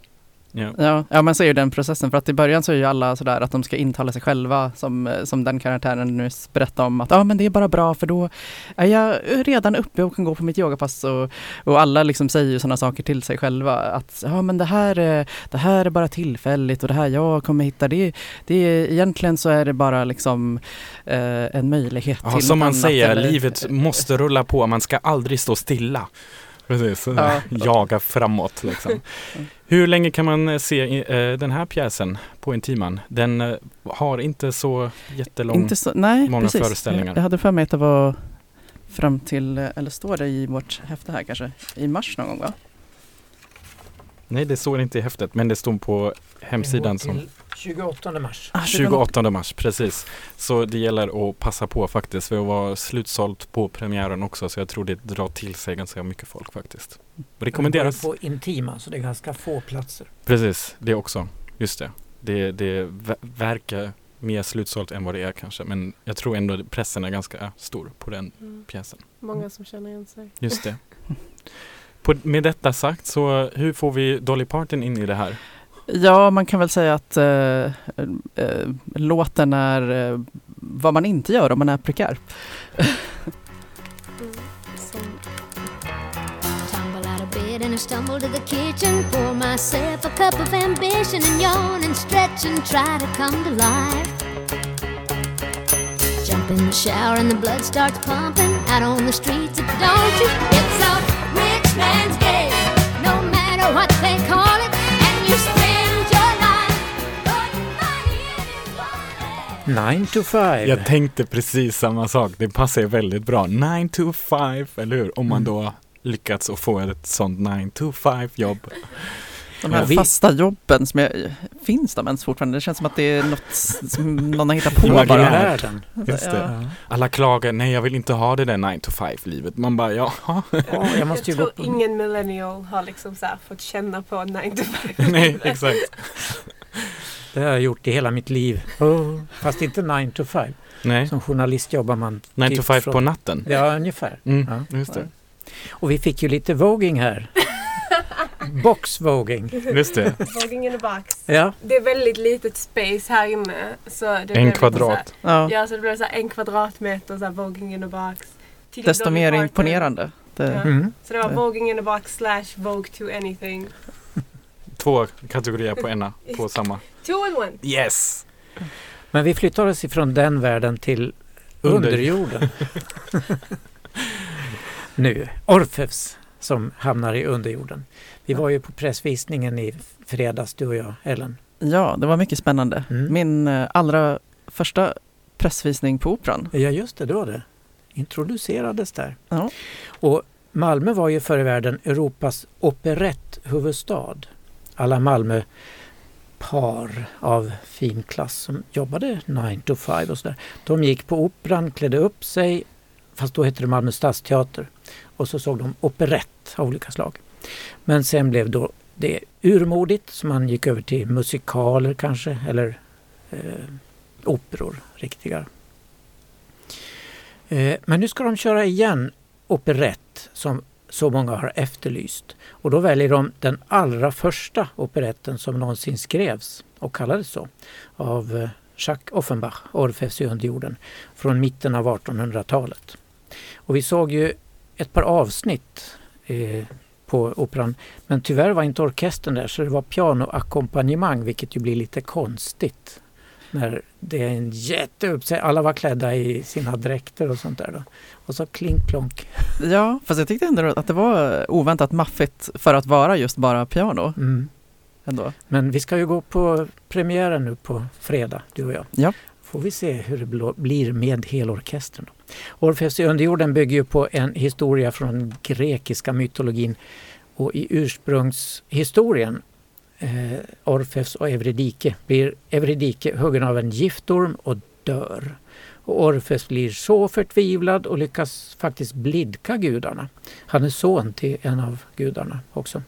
Speaker 3: Ja.
Speaker 1: Ja, ja, man ser ju den processen för att i början så är ju alla sådär att de ska intala sig själva som, eh, som den karaktären nu berättar om att ja men det är bara bra för då är jag redan uppe och kan gå på mitt yogapass och, och alla liksom säger ju sådana saker till sig själva att ja men det här, är- det här är bara tillfälligt och det här jag kommer hitta det, det är, egentligen så är det bara liksom eh, en möjlighet
Speaker 3: Ja,
Speaker 1: till
Speaker 3: som man
Speaker 1: annat
Speaker 3: säger,
Speaker 1: eller-
Speaker 3: livet måste rulla på, man ska aldrig stå stilla. Precis,
Speaker 1: Ja.
Speaker 3: jaga framåt liksom. Hur länge kan man eh, se eh, den här pjäsen på en timman? Den eh, har inte så jättelång...
Speaker 1: Inte så, nej,
Speaker 3: många
Speaker 1: precis.
Speaker 3: föreställningar.
Speaker 1: Jag, hade för mig att det var fram till, eller står det i vårt häfte här kanske, i mars någon gång va?
Speaker 3: Nej, det står inte i häftet, men det stod på hemsidan som
Speaker 4: Till 28 mars.
Speaker 1: Ah, det kan-
Speaker 3: 28 mars, precis. Så det gäller att passa på faktiskt, för att vara slutsålt på premiären också, så jag tror det drar till sig ganska mycket folk faktiskt. Rekommenderas.
Speaker 4: På Intima, så det är ganska få platser.
Speaker 3: Precis, det också. Just det. Det, det ver- verkar mer slutsålt än vad det är kanske. Men jag tror ändå pressen är ganska stor på den
Speaker 5: Mm.
Speaker 3: pjäsen.
Speaker 5: Många som känner igen sig.
Speaker 3: Just det. På, med detta sagt så hur får vi Dolly Parton in i det här?
Speaker 1: Ja, man kan väl säga att eh, eh, låten är eh, vad man inte gör om man är prekär.
Speaker 7: And I stumble to the kitchen. Pour myself a cup of ambition and yawn and stretch and try to come to life. Jump in the shower and the blood starts pumping out on the streets. Don't you? It's a
Speaker 4: 9 to 5.
Speaker 3: Jag tänkte precis samma sak. Det passar ju väldigt bra. 9 to 5, eller hur? Om man då lyckats att få ett sånt 9 to 5 jobb.
Speaker 1: De här
Speaker 4: Ja, vi-
Speaker 1: fasta jobben, som jag, finns de ens fortfarande? Det känns som att det är något som någon har hittat på
Speaker 3: Imaginärt.
Speaker 1: bara.
Speaker 3: Just det.
Speaker 1: Ja.
Speaker 4: Ja.
Speaker 3: Alla klagar, nej jag vill inte ha det där 9 to 5 livet. Man bara, jaha.
Speaker 4: Ja, jag måste
Speaker 5: jag tror
Speaker 4: på...
Speaker 5: ingen millennial har liksom så här fått känna på 9 to 5.
Speaker 3: nej, exakt.
Speaker 4: Det har jag gjort i hela mitt liv. Oh, fast inte 9 to 5.
Speaker 3: Nej,
Speaker 4: Som journalist jobbar man
Speaker 3: 9 to
Speaker 4: typ
Speaker 3: 5
Speaker 4: från-
Speaker 3: på natten.
Speaker 4: Ja, ungefär.
Speaker 3: Mm,
Speaker 4: Ja.
Speaker 3: just det.
Speaker 4: Och vi fick ju lite voging här. Boxvoging.
Speaker 3: Just det.
Speaker 5: Vlogging in a box.
Speaker 4: Ja,
Speaker 5: Det är väldigt litet space här inne. Så det
Speaker 3: En kvadrat.
Speaker 1: Ja.
Speaker 5: Så, ja, så det blev så här en kvadratmeter så här voguing in a box. till
Speaker 1: desto mer
Speaker 5: Parton.
Speaker 1: imponerande. Det,
Speaker 5: Ja.
Speaker 4: Mm.
Speaker 5: Så det var
Speaker 1: Ja.
Speaker 5: Voguing in a box slash Vogue to anything.
Speaker 3: Två kategorier på ena, på samma.
Speaker 5: Two in one.
Speaker 3: Yes!
Speaker 4: Men vi flyttar oss ifrån den världen till
Speaker 3: Under-
Speaker 4: underjorden. nu, Orfeus som hamnar i underjorden. Vi var ju på pressvisningen i fredags, du och jag, Ellen.
Speaker 1: ja, det var mycket spännande.
Speaker 4: Mm.
Speaker 1: Min eh, allra första pressvisning på Operan.
Speaker 4: Ja, just det, det var det. Introducerades där.
Speaker 1: Ja.
Speaker 4: Och Malmö var ju förr i världen Europas operetthuvudstad. Alla Malmö par av fin klass som jobbade 9 to 5 och sådär. De gick på operan, klädde upp sig, fast då hette det Malmö stadsteater. Och så såg de operett av olika slag. Men sen blev då det urmodigt så man gick över till musikaler kanske eller eh, operor, riktiga. Eh, men nu ska de köra igen operett som så många har efterlyst. Och då väljer de den allra första operetten som någonsin skrevs och kallades så av eh, Jacques Offenbach, Orfeus i underjorden, från mitten av 1800-talet. Och vi såg ju ett par avsnitt eh, på operan men tyvärr var inte orkestern där så det var pianoackompanjemang vilket ju blir lite konstigt när det är en jätteuppsättning. Alla var klädda i sina dräkter och sånt där. Då. Och så klink plonk.
Speaker 1: Ja, fast jag tyckte ändå att det var oväntat maffigt för att vara just bara piano
Speaker 4: Mm.
Speaker 1: ändå.
Speaker 4: Men vi ska ju gå på premiären nu på fredag, du och jag.
Speaker 1: Ja.
Speaker 4: Får vi se hur det blir med helorkestern. Då. Orfeus i underjorden bygger ju på en historia från den grekiska mytologin och i ursprungshistorien eh, Orfeus och Eurydike blir Eurydike huggen av en giftorm och dör. Och Orfeus blir så förtvivlad och lyckas faktiskt blidka gudarna. Han är son till en av gudarna också,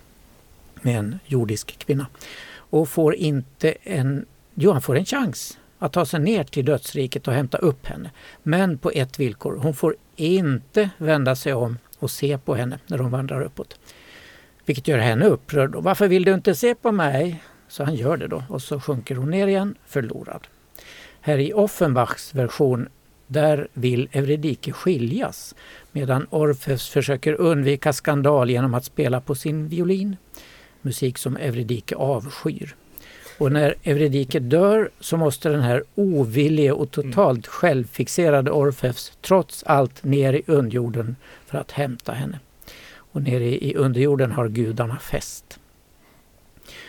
Speaker 4: med en jordisk kvinna. Och får inte en, jo han får en chans att ta sig ner till dödsriket och hämta upp henne. Men på ett villkor, hon får inte vända sig om och se på henne när hon vandrar uppåt. Vilket gör henne upprörd. Och varför vill du inte se på mig? Så han gör det då och så sjunker hon ner igen, förlorad. Här i Offenbachs version, där vill Eurydike skiljas medan Orfeus försöker undvika skandal genom att spela på sin violin. Musik som Eurydike avskyr. Och när Eurydike dör så måste den här ovillige och totalt självfixerade Orfeus trots allt ner i underjorden för att hämta henne. Och nere i underjorden har gudarna fest.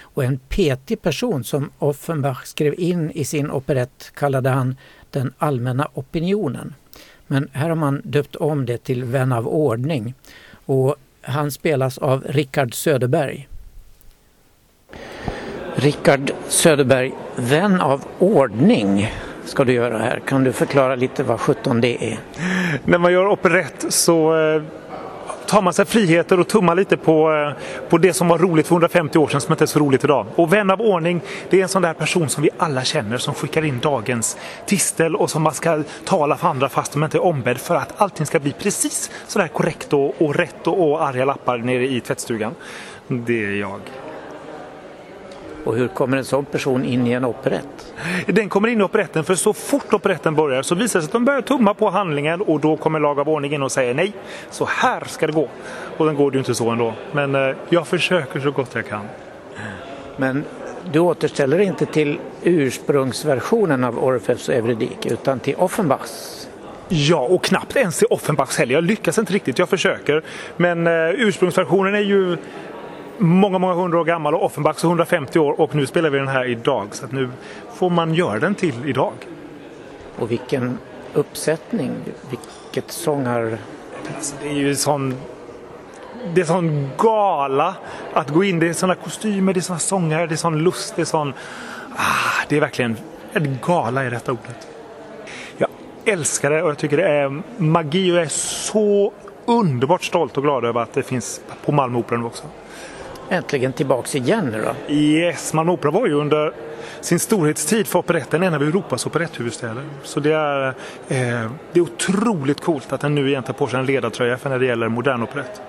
Speaker 4: Och en petig person som Offenbach skrev in i sin operett kallade han den allmänna opinionen. Men här har man döpt om det till Vän av ordning. Och han spelas av Rickard Söderberg. Rickard Söderberg, Vän av ordning ska du göra här. Kan du förklara lite vad 17 det är?
Speaker 8: När man gör operett så eh, tar man sig friheter och tummar lite på, eh, på det som var roligt för 150 år sedan som inte är så roligt idag. Och vän av ordning, det är en sån där person som vi alla känner som skickar in dagens tistel och som man ska tala för andra fast de inte är ombedd för att allting ska bli precis sådär korrekt och, och rätt och, och arga lappar nere i tvättstugan. Det är jag.
Speaker 4: Och hur kommer en sån person in i en operett?
Speaker 8: Den kommer in i operetten för så fort operetten börjar så visar det sig att de börjar tumma på handlingen och då kommer lag av ordning in och säger nej, så här ska det gå. Och den går det ju inte så ändå. Men eh, jag försöker så gott jag kan.
Speaker 4: Men du återställer inte till ursprungsversionen av Orfeus och Eurydike utan till Offenbachs.
Speaker 8: Ja, och knappt ens i Offenbachs heller. Jag lyckas inte riktigt, jag försöker. Men eh, ursprungsversionen är ju många, många hundra år gammal och Offenbachs är 150 år och nu spelar vi den här idag. Så att nu får man göra den till idag.
Speaker 4: Och vilken uppsättning, vilket sångar...
Speaker 8: Alltså, det är ju sån... Det är sån gala att gå in. Det är såna kostymer, det är såna sånger, det är sån lust, det är sån... Ah, det är verkligen en gala i detta ordet. Jag älskar det och jag tycker det är magi och jag är så underbart stolt och glad över att det finns på Malmö Opera nu också.
Speaker 4: Äntligen tillbaks igen nu då.
Speaker 8: Yes, Malmö Opera var ju under sin storhetstid för operetten en av Europas operetthuvudstäder. Så det är, eh, det är otroligt coolt att den nu igen tar på sig en ledartröja för när det gäller modern operett.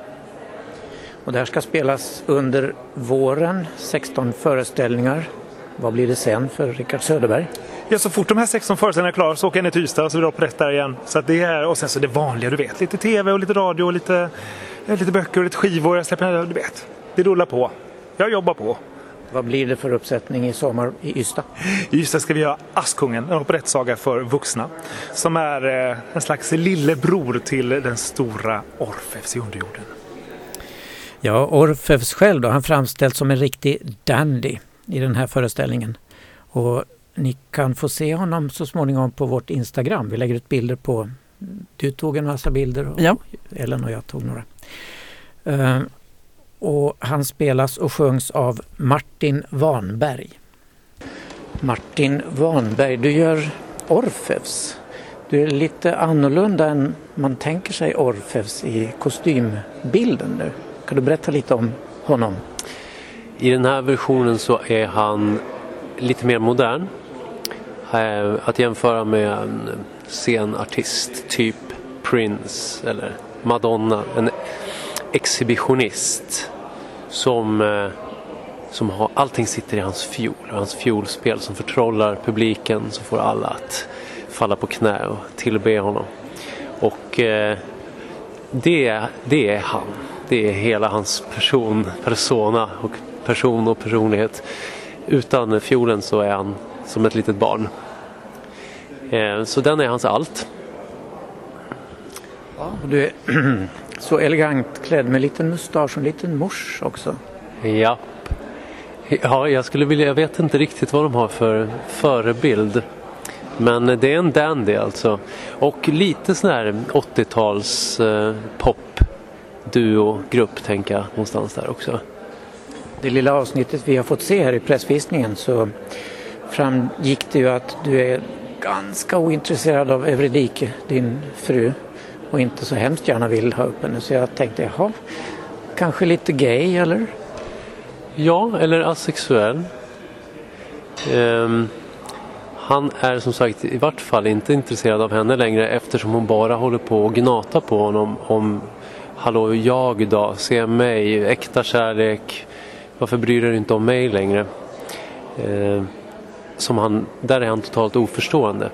Speaker 4: Och det här ska spelas under våren, 16 föreställningar. Vad blir det sen för Rickard Söderberg?
Speaker 8: Ja, så fort de här 16 föreställningarna är klara så åker jag ner till Ystad och så är det operett där igen. Så det är, och sen så det vanliga, du vet. Lite tv och lite radio och lite, eh, lite böcker och lite skivor. Jag släpper, du vet. Det rullar på. Jag jobbar på.
Speaker 4: Vad blir det för uppsättning i sommar i Ystad?
Speaker 8: I Ystad ska vi göra Askungen, en operettsaga för vuxna. Som är eh, en slags lillebror till den stora Orfeus i underjorden.
Speaker 4: Ja, Orfeus själv då, han framställs som en riktig dandy i den här föreställningen. Och ni kan få se honom så småningom på vårt Instagram. Vi lägger ut bilder på... Du tog en massa bilder och
Speaker 1: Ja.
Speaker 4: Ellen och jag tog några. Och han spelas och sjungs av Martin Wanberg. Martin Wanberg, du gör Orfeus. Du är lite annorlunda än man tänker sig Orfeus i kostymbilden nu. Kan du berätta lite om honom?
Speaker 9: I den här versionen så är han lite mer modern. Eh, Att jämföra med en scenartist, typ Prince eller Madonna. En exhibitionist som, eh, som har, allting sitter i hans fiol. och Hans fiolspel som förtrollar publiken, som får alla att falla på knä och tillbe honom. Och eh, det, det är han. Det är hela hans person, persona och person och personlighet. Utan fiolen så är han som ett litet barn. Eh, Så den är hans allt.
Speaker 4: Ja, Du är så elegant klädd med liten mustasch och en liten mors också.
Speaker 9: Ja. Ja, jag skulle vilja, jag vet inte riktigt vad de har för förebild. Men det är en dandy alltså. Och lite sån här 80-tals eh, pop duo-grupp tänker jag någonstans där också.
Speaker 4: Det lilla avsnittet vi har fått se här i pressvisningen så framgick det ju att du är ganska ointresserad av Euridike, din fru, och inte så hemskt gärna vill ha upp henne. Så jag tänkte, jaha, kanske lite gay eller?
Speaker 9: Ja, eller asexuell. Um, han är som sagt i vart fall inte intresserad av henne längre eftersom hon bara håller på och gnata på honom om Hallå, jag då? Se mig, äkta kärlek. Varför bryr du dig inte om mig längre? Ehm, som han, där är han totalt oförstående.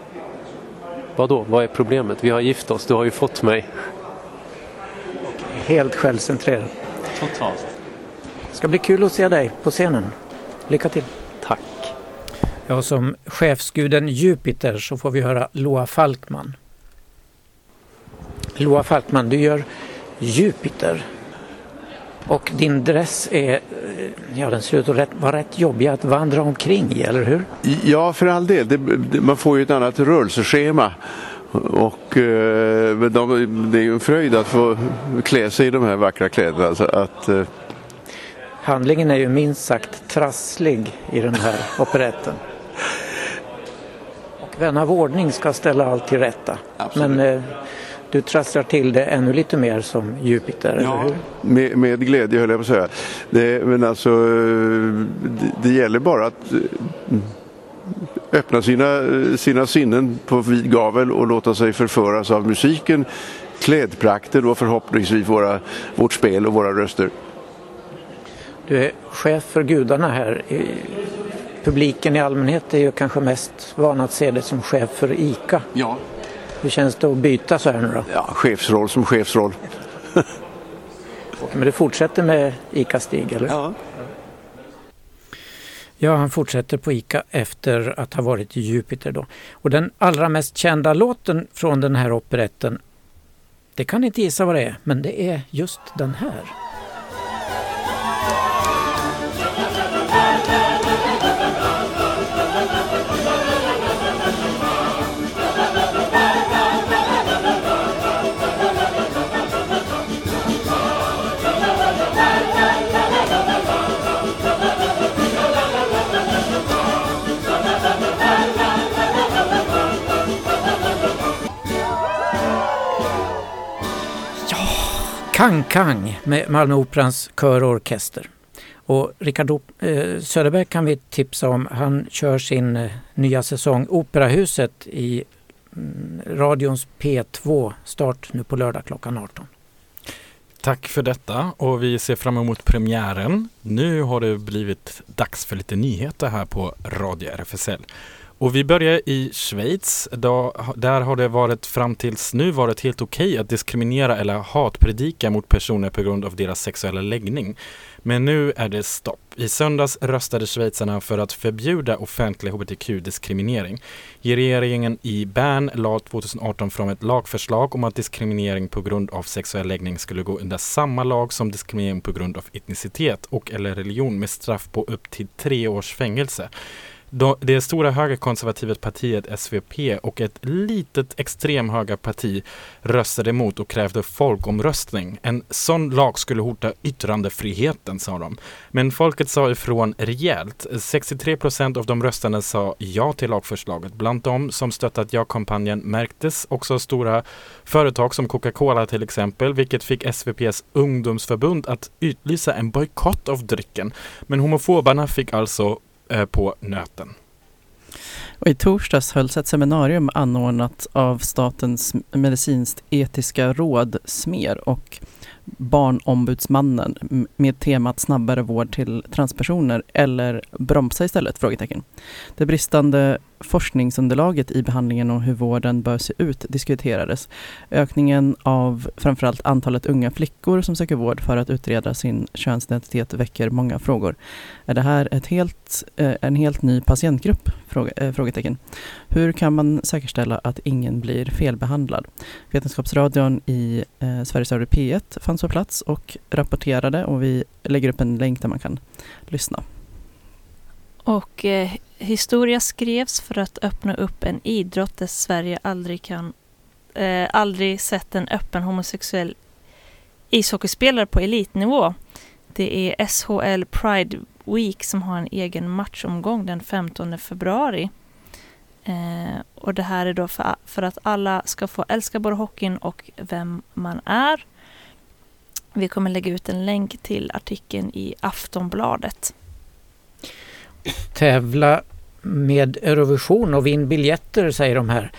Speaker 9: Vadå, vad är problemet? Vi har gift oss, du har ju fått mig.
Speaker 4: Helt självcentrerad.
Speaker 9: Totalt.
Speaker 4: Det ska bli kul att se dig på scenen. Lycka till!
Speaker 9: Tack!
Speaker 4: Ja, som chefsguden Jupiter så får vi höra Loa Falkman. Loa Falkman, du gör Jupiter. Och din dress är, eh, ja den ser ut att vara rätt jobbig att vandra omkring i, eller hur?
Speaker 10: Ja, för all del. Det, det, man får ju ett annat rörelseschema. Och eh, de, det är ju en fröjd att få klä sig i de här vackra kläderna. Så att, eh,
Speaker 4: Handlingen är ju minst sagt trasslig i den här operetten. Och vän av ordning ska ställa allt till rätta.
Speaker 10: Absolut.
Speaker 4: Men eh, du trasslar till det ännu lite mer som Jupiter, eller hur?
Speaker 10: med, med glädje höll jag på att säga. Det, men alltså, det, det gäller bara att eh, öppna sina, sina sinnen på vid gavel och låta sig förföras av musiken, klädprakten och förhoppningsvis våra, vårt spel och våra röster.
Speaker 4: Du är chef för gudarna här. Publiken i allmänhet är ju kanske mest van att se dig som chef för ICA.
Speaker 10: Ja.
Speaker 4: Hur känns det att byta så här nu då?
Speaker 10: Ja, chefsroll som chefsroll.
Speaker 4: Men du fortsätter med ICA-Stig, eller?
Speaker 10: Ja.
Speaker 4: Ja, han fortsätter på ICA efter att ha varit i Jupiter då. Och den allra mest kända låten från den här operetten, det kan ni inte gissa vad det är, men det är just den här. Kang Kang med Malmö Operans kör och orkester. Och Rickard eh, Söderberg kan vi tipsa om. Han kör sin eh, nya säsong Operahuset i mm, radions P2 start nu på lördag klockan 18.
Speaker 3: Tack för detta och vi ser fram emot premiären. Nu har det blivit dags för lite nyheter här på Radio RFSL. Och vi börjar i Schweiz. Då, där har det varit fram tills nu varit helt okej att diskriminera eller hatpredika mot personer på grund av deras sexuella läggning. Men nu är det stopp. I söndags röstade schweizarna för att förbjuda offentlig hbtq-diskriminering. Regeringen i Bern lade 2018 fram ett lagförslag om att diskriminering på grund av sexuell läggning skulle gå under samma lag som diskriminering på grund av etnicitet och eller religion med straff på upp till tre års fängelse. Det stora högerkonservativa partiet SVP och ett litet extremhögerparti röstade emot och krävde folkomröstning. En sån lag skulle hota yttrandefriheten, sa de. Men folket sa ifrån rejält. 63 procent av de röstande sa ja till lagförslaget. Bland de som stöttat ja-kampanjen märktes också stora företag som Coca-Cola till exempel, vilket fick SVPs ungdomsförbund att utlysa en bojkott av drycken. Men homofoberna fick alltså Eh, på nöten.
Speaker 1: Och I torsdags hölls ett seminarium anordnat av Statens medicinskt etiska råd, SMER, och Barnombudsmannen med temat snabbare vård till transpersoner eller bromsa istället? Frågetecken. Det bristande forskningsunderlaget i behandlingen och hur vården bör se ut diskuterades. Ökningen av framförallt antalet unga flickor som söker vård för att utreda sin könsidentitet väcker många frågor. Är det här ett helt, eh, en helt ny patientgrupp? Eh, frågetecken. Hur kan man säkerställa att ingen blir felbehandlad? Vetenskapsradion i eh, Sveriges Radio P1 fanns på plats och rapporterade och vi lägger upp en länk där man kan lyssna.
Speaker 2: Och eh, historia skrevs för att öppna upp en idrott där Sverige aldrig kan eh, aldrig sett en öppen homosexuell ishockeyspelare på elitnivå. Det är SHL Pride Week som har en egen matchomgång den 15 februari. Eh, och det här är då för, för att alla ska få älska både hockeyn och vem man är. Vi kommer lägga ut en länk till artikeln i Aftonbladet.
Speaker 4: Tävla med Eurovision och vinn biljetter säger de här.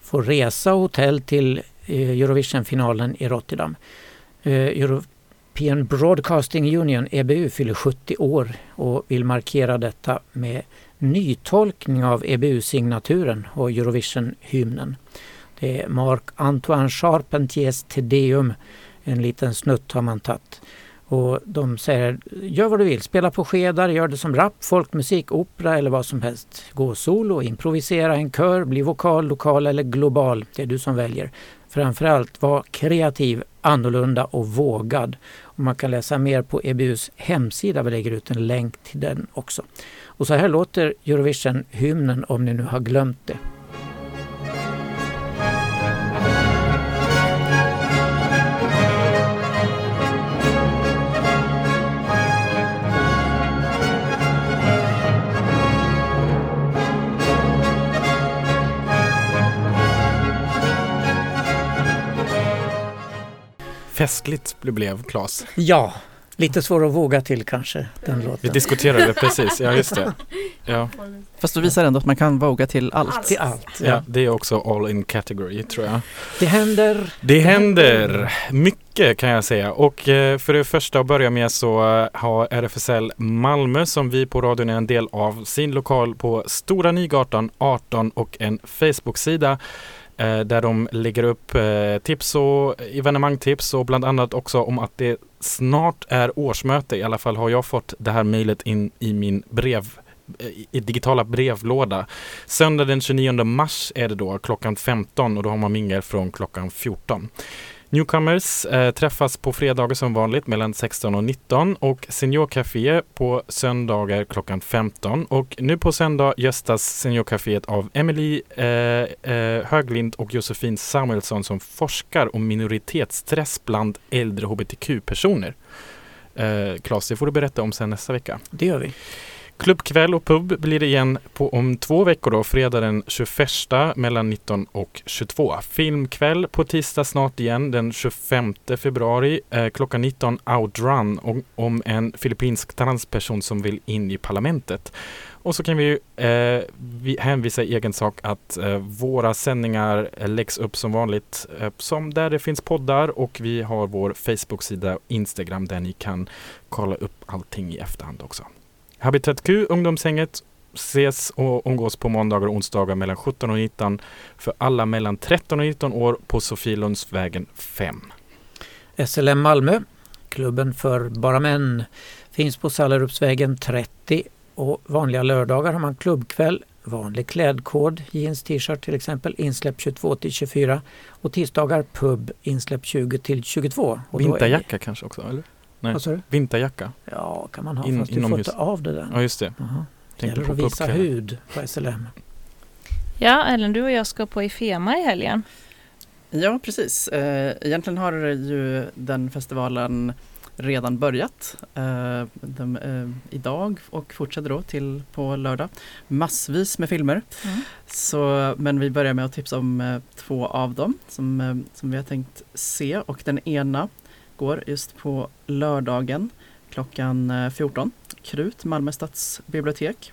Speaker 4: Få resa och hotell till Eurovisionfinalen Eurovision-finalen i Rotterdam. Eh, European Broadcasting Union, EBU, fyller 70 år och vill markera detta med nytolkning av EBU-signaturen och Eurovision-hymnen. Det är Marc-Antoine Charpentiers Te Deum. En liten snutt har man tagit. Och de säger, gör vad du vill, spela på skedar, gör det som rap, folkmusik, opera eller vad som helst. Gå solo, improvisera en kör, bli vokal, lokal eller global. Det är du som väljer. Framförallt var kreativ, annorlunda och vågad. Och man kan läsa mer på EBUs hemsida, vi lägger ut en länk till den också. Och så här låter Eurovision-hymnen om ni nu har glömt det.
Speaker 3: Festligt det blev, Claes.
Speaker 4: Ja, lite svår att våga till kanske, den
Speaker 3: Vi
Speaker 4: låten.
Speaker 3: diskuterade precis, ja just det. Ja,
Speaker 1: Fast du visar ändå att man kan våga till allt.
Speaker 4: Till allt.
Speaker 3: ja,
Speaker 4: Ja.
Speaker 3: det är också all in category tror jag.
Speaker 4: Det händer.
Speaker 3: Det händer mycket kan jag säga och eh, för det första att börja med så eh, har RFSL Malmö som vi på radion är en del av sin lokal på Stora Nygatan 18 och en Facebook-sida Eh, där de lägger upp eh, tips och evenemangtips och bland annat också om att det snart är årsmöte. I alla fall har jag fått det här mejlet in i min brev eh, i digitala brevlåda. Söndag den 29 mars är det då klockan 15 och då har man mingel från klockan 14. Newcomers eh, träffas på fredagar som vanligt mellan 16 och 19 och Seniorcafé på söndagar klockan 15. Och nu på söndag gästas Seniorcaféet av Emily eh, eh, Höglind och Josefin Samuelsson som forskar om minoritetsstress bland äldre hbtq-personer. Eh, Claes, det får du berätta om sen nästa vecka.
Speaker 4: Det gör vi.
Speaker 3: Klubbkväll och pub blir det igen på om två veckor då, fredag den 21 mellan 19 och 22. Filmkväll på tisdag snart igen den 25 februari eh, klockan 19 Outrun om, om en filippinsk transperson som vill in i parlamentet. Och så kan vi, eh, vi hänvisa i egen sak att eh, våra sändningar eh, läggs upp som vanligt eh, som där det finns poddar och vi har vår Facebook-sida och Instagram där ni kan kolla upp allting i efterhand också. Habitat Q, ungdomshänget ses och umgås på måndagar och onsdagar mellan 17 och 19 för alla mellan 13 och 19 år på Sofielundsvägen 5.
Speaker 4: SLM Malmö, klubben för bara män, finns på Sallerupsvägen 30 och vanliga lördagar har man klubbkväll, vanlig klädkod, jeans, t-shirt till exempel, insläpp 22 till 24 och tisdagar pub, insläpp 20 till 22. Och då är-
Speaker 3: Vinterjacka kanske också, eller? Nej,
Speaker 4: Vad sa du?
Speaker 3: vinterjacka.
Speaker 4: Ja, kan man ha
Speaker 3: In-
Speaker 4: fast du får
Speaker 3: inomhus.
Speaker 4: inte av det där.
Speaker 3: Ja, just det.
Speaker 4: Jaha. Gäller
Speaker 3: på
Speaker 4: att visa
Speaker 3: pubkvällen.
Speaker 4: hud på SLM.
Speaker 2: Ja, Ellen, du och jag ska på Ifema i helgen.
Speaker 1: Ja, precis. Eh, egentligen har ju den festivalen redan börjat eh, den, eh, idag och fortsätter då till på lördag. Massvis med filmer.
Speaker 2: Mm.
Speaker 1: Så, men vi börjar med att tipsa om eh, två av dem som, eh, som vi har tänkt se och den ena går just på lördagen klockan eh, 14. Krut, Malmö stadsbibliotek.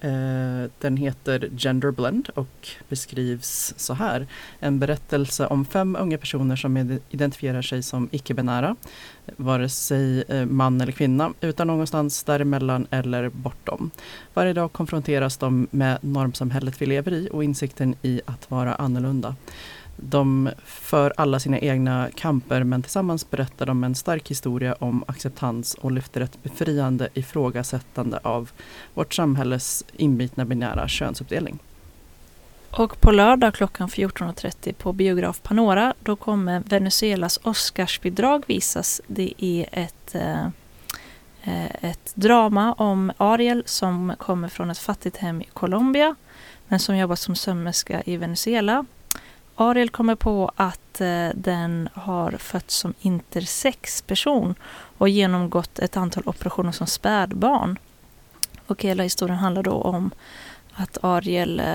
Speaker 1: Eh, den heter Gender Blend och beskrivs så här. En berättelse om fem unga personer som identifierar sig som icke-binära, vare sig eh, man eller kvinna, utan någonstans däremellan eller bortom. Varje dag konfronteras de med normsamhället vi lever i och insikten i att vara annorlunda. De för alla sina egna kamper men tillsammans berättar de en stark historia om acceptans och lyfter ett befriande ifrågasättande av vårt samhälles inbitna binära könsuppdelning.
Speaker 2: Och på lördag klockan 14.30 på biograf Panora då kommer Venezuelas Oscarsbidrag visas. Det är ett, eh, eh, ett drama om Ariel som kommer från ett fattigt hem i Colombia men som jobbar som sömmerska i Venezuela. Ariel kommer på att eh, den har fötts som intersexperson och genomgått ett antal operationer som spädbarn. Och hela historien handlar då om att Ariel eh,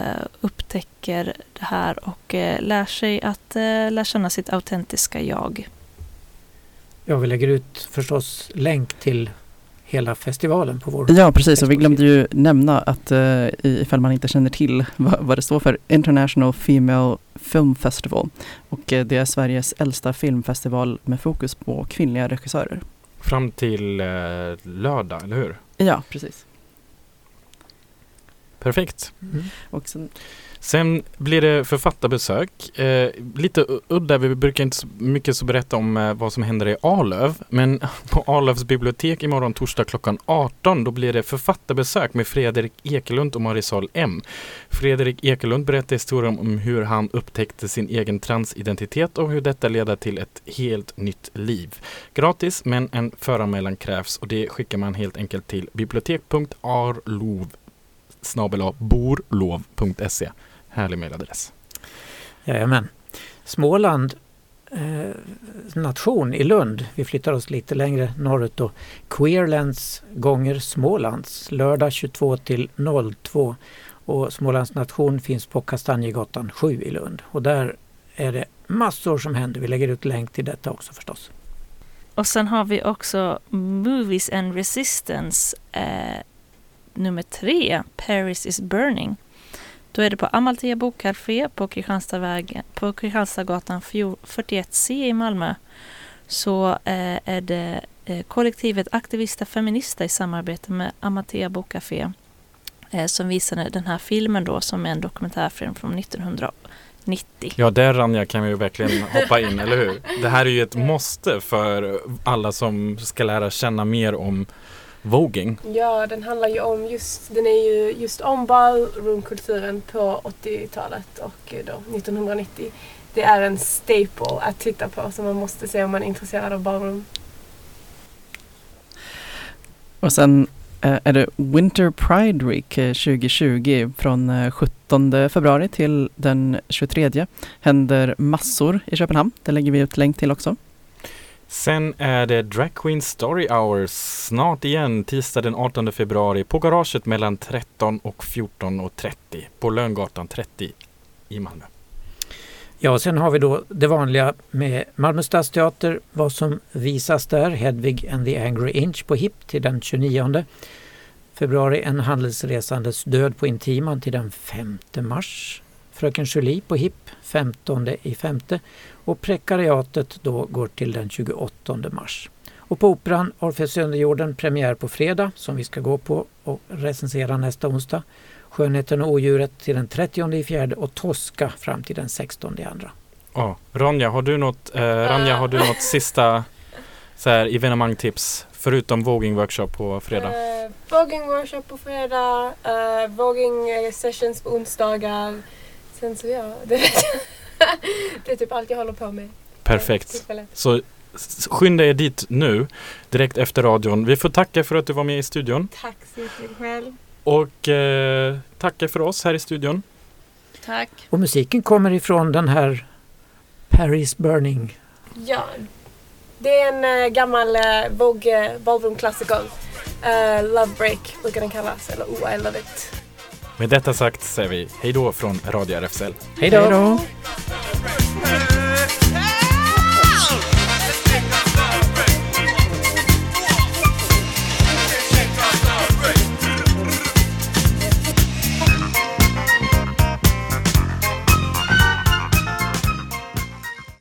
Speaker 2: upptäcker det här och eh, lär sig att lära känna sitt autentiska jag.
Speaker 4: Ja, vi lägger ut förstås länk till hela festivalen på vår
Speaker 1: Ja, precis. Och vi glömde ju nämna att uh, ifall man inte känner till vad, vad det står för, International Female Film Festival. Och eh, det är Sveriges äldsta filmfestival med fokus på kvinnliga regissörer.
Speaker 3: Fram till eh, lördag, eller hur?
Speaker 1: Ja, precis.
Speaker 3: Perfekt.
Speaker 4: Mm.
Speaker 1: Och sen,
Speaker 3: Sen blir det författarbesök. Eh, lite udda, vi brukar inte så mycket så berätta om eh, vad som händer i Arlöv. Men på Arlövs bibliotek imorgon torsdag klockan 18 då blir det författarbesök med Fredrik Ekelund och Marisol M. Fredrik Ekelund berättar historien om hur han upptäckte sin egen transidentitet och hur detta leder till ett helt nytt liv. Gratis men en föranmälan krävs och det skickar man helt enkelt till bibliotek.arlov borlov.se. Härlig mejladress.
Speaker 4: Jajamän. Småland eh, nation i Lund. Vi flyttar oss lite längre norrut då. Queerlands gånger Smålands lördag 22 till 02. Och Smålands nation finns på Kastanjegatan 7 i Lund. Och där är det massor som händer. Vi lägger ut länk till detta också förstås.
Speaker 2: Och sen har vi också Movies and Resistance eh, nummer tre, Paris is burning. Då är det på Amalthea bokcafé på, Kristianstadvägen- på Kristianstadsgatan 41C i Malmö. Så eh, är det eh, kollektivet Aktivista Feminista i samarbete med Amalthea bokcafé eh, som visade den här filmen då som är en dokumentärfilm från 1990.
Speaker 3: Ja, där Ranja kan vi ju verkligen hoppa in, eller hur? Det här är ju ett måste för alla som ska lära känna mer om voging.
Speaker 5: Ja, den handlar ju om just, den är ju just om ballroomkulturen på 80-talet och eh, då 1990. Det är en staple att titta på som man måste se om man är intresserad av ballroom.
Speaker 1: och sen eh, är det Winter Pride Week eh, 2020 från eh, 17 februari till den 23. Händer massor i Köpenhamn. Det lägger vi ut länk till också.
Speaker 3: Sen är det Drag Queen Story Hours snart igen, tisdag den 18 februari på garaget mellan 13 och 14.30 på Löngatan 30 i Malmö.
Speaker 4: Ja, sen har vi då det vanliga med Malmö stadsteater, vad som visas där, Hedvig and the Angry Inch på HIP till den 29 februari, En handelsresandes död på Intiman till den 5 mars, Fröken Julie på HIP 15 i femte och Prekariatet då går till den 28 mars. Och på Operan Orfeus i underjorden premiär på fredag som vi ska gå på och recensera nästa onsdag. Skönheten och odjuret till den 30 i fjärde och Tosca fram till den 16 i andra.
Speaker 3: Ja, Ronja, har du något, eh, Ranja, har du något sista så här, evenemangtips förutom våging workshop på fredag?
Speaker 5: Uh, våging workshop på fredag, uh, våging eh, sessions på onsdagar. Sen så ja, det, det är typ allt jag håller på med.
Speaker 3: Perfekt. Så skynda er dit nu, direkt efter radion. Vi får tacka för att du var med i studion
Speaker 5: Tack så mycket själv.
Speaker 3: och eh, tacka för oss här i studion.
Speaker 2: Tack.
Speaker 4: Och musiken kommer ifrån den här Paris Burning.
Speaker 5: Ja, det är en uh, gammal uh, Vogue uh, ballroom-klassiker. Uh, Love Break brukar den kallas, eller Oh I Love It.
Speaker 3: Med detta sagt säger vi hej då från Radio RFSL.
Speaker 1: Hej då!